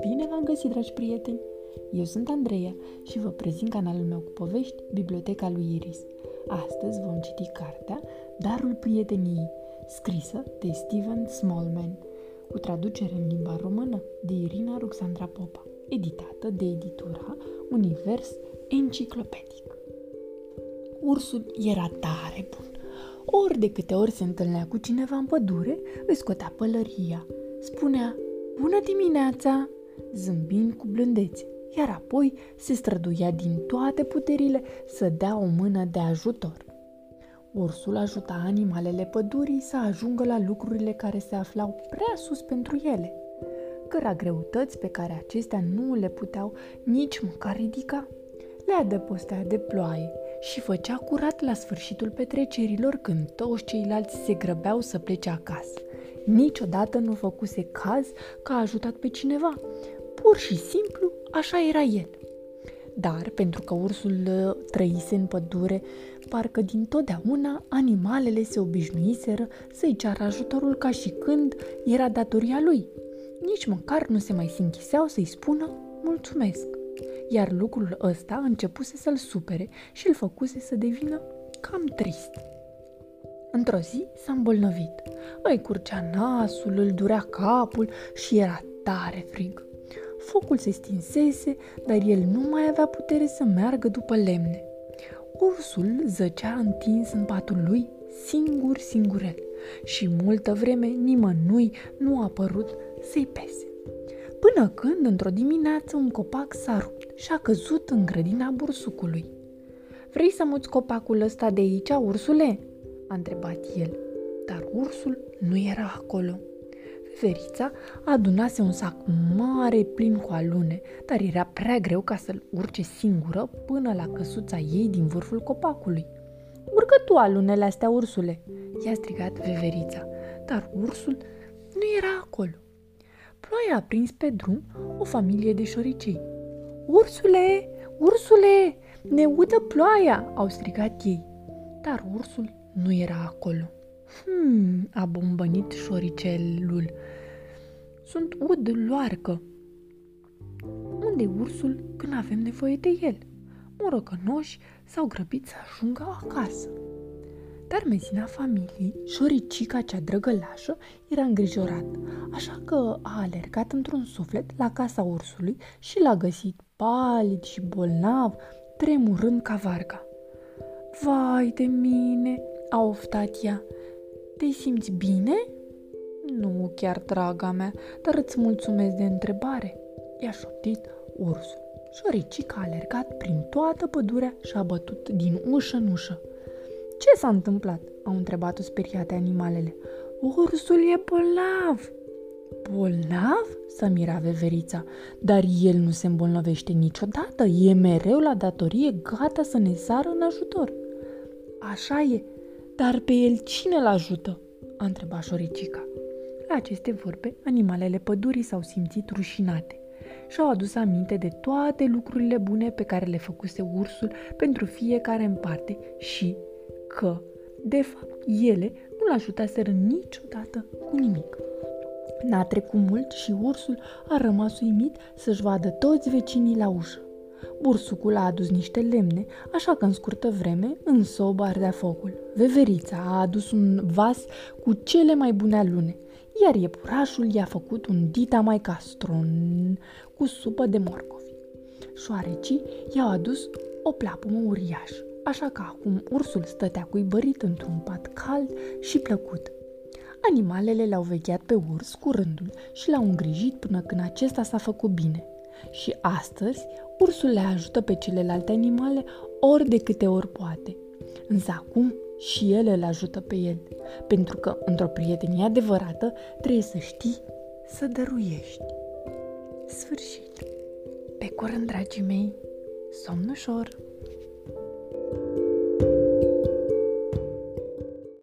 Bine v-am găsit, dragi prieteni! Eu sunt Andreea și vă prezint canalul meu cu povești, Biblioteca lui Iris. Astăzi vom citi cartea Darul prieteniei, scrisă de Steven Smallman, cu traducere în limba română de Irina Ruxandra Popa, editată de editura Univers Enciclopedic. Ursul era tare bun. Ori de câte ori se întâlnea cu cineva în pădure, își scotea pălăria. Spunea, Bună dimineața! zâmbind cu blândețe, iar apoi se străduia din toate puterile să dea o mână de ajutor. Ursul ajuta animalele pădurii să ajungă la lucrurile care se aflau prea sus pentru ele, căra greutăți pe care acestea nu le puteau nici măcar ridica. Le adăpostea de ploaie și făcea curat la sfârșitul petrecerilor când toți ceilalți se grăbeau să plece acasă. Niciodată nu făcuse caz că a ajutat pe cineva. Pur și simplu, așa era el. Dar, pentru că ursul uh, trăise în pădure, parcă din totdeauna animalele se obișnuiseră să-i ceară ajutorul ca și când era datoria lui. Nici măcar nu se mai sinchiseau să-i spună mulțumesc. Iar lucrul ăsta începuse să-l supere și îl făcuse să devină cam trist. Într-o zi s-a îmbolnăvit. Îi curcea nasul, îl durea capul și era tare frig. Focul se stinsese, dar el nu mai avea putere să meargă după lemne. Ursul zăcea întins în patul lui, singur, singurel, și multă vreme nimănui nu a părut să-i pese. Până când, într-o dimineață, un copac s-a rupt și a căzut în grădina bursucului. Vrei să muți copacul ăsta de aici, ursule?" a întrebat el, dar ursul nu era acolo. Ferița adunase un sac mare plin cu alune, dar era prea greu ca să-l urce singură până la căsuța ei din vârful copacului. Urcă tu alunele astea, ursule!" i-a strigat veverița, dar ursul nu era acolo. Ploaia a prins pe drum o familie de șoricei. Ursule, ursule, ne udă ploaia, au strigat ei. Dar ursul nu era acolo. Hmm, a bombănit șoricelul. Sunt ud loarcă. Unde e ursul când avem nevoie de el? Morocănoși s-au grăbit să ajungă acasă. Dar mezina familiei, șoricica cea drăgălașă, era îngrijorat, așa că a alergat într-un suflet la casa ursului și l-a găsit palid și bolnav, tremurând ca varga. Vai de mine, a oftat ea. Te simți bine? Nu chiar, draga mea, dar îți mulțumesc de întrebare. I-a șoptit ursul. Șoricica a alergat prin toată pădurea și a bătut din ușă în ușă. Ce s-a întâmplat?" au întrebat-o speriate animalele. Ursul e bolnav!" Bolnav? S-a mirat veverița, dar el nu se îmbolnăvește niciodată, e mereu la datorie, gata să ne sară în ajutor. Așa e, dar pe el cine îl ajută? a întrebat șoricica. La aceste vorbe, animalele pădurii s-au simțit rușinate și-au adus aminte de toate lucrurile bune pe care le făcuse ursul pentru fiecare în parte și că, de fapt, ele nu-l ajutaseră niciodată cu nimic. N-a trecut mult și ursul a rămas uimit să-și vadă toți vecinii la ușă. Bursucul a adus niște lemne, așa că în scurtă vreme în sobă ardea focul. Veverița a adus un vas cu cele mai bune alune, iar iepurașul i-a făcut un dita mai castron cu supă de morcovi. Șoarecii i-au adus o plapumă uriașă, așa că acum ursul stătea cuibărit într-un pat cald și plăcut. Animalele l-au vegheat pe urs curându-l și l-au îngrijit până când acesta s-a făcut bine. Și astăzi ursul le ajută pe celelalte animale ori de câte ori poate. Însă acum și ele îl ajută pe el, pentru că într-o prietenie adevărată trebuie să știi să dăruiești. Sfârșit. Pe curând, dragii mei, somn ușor!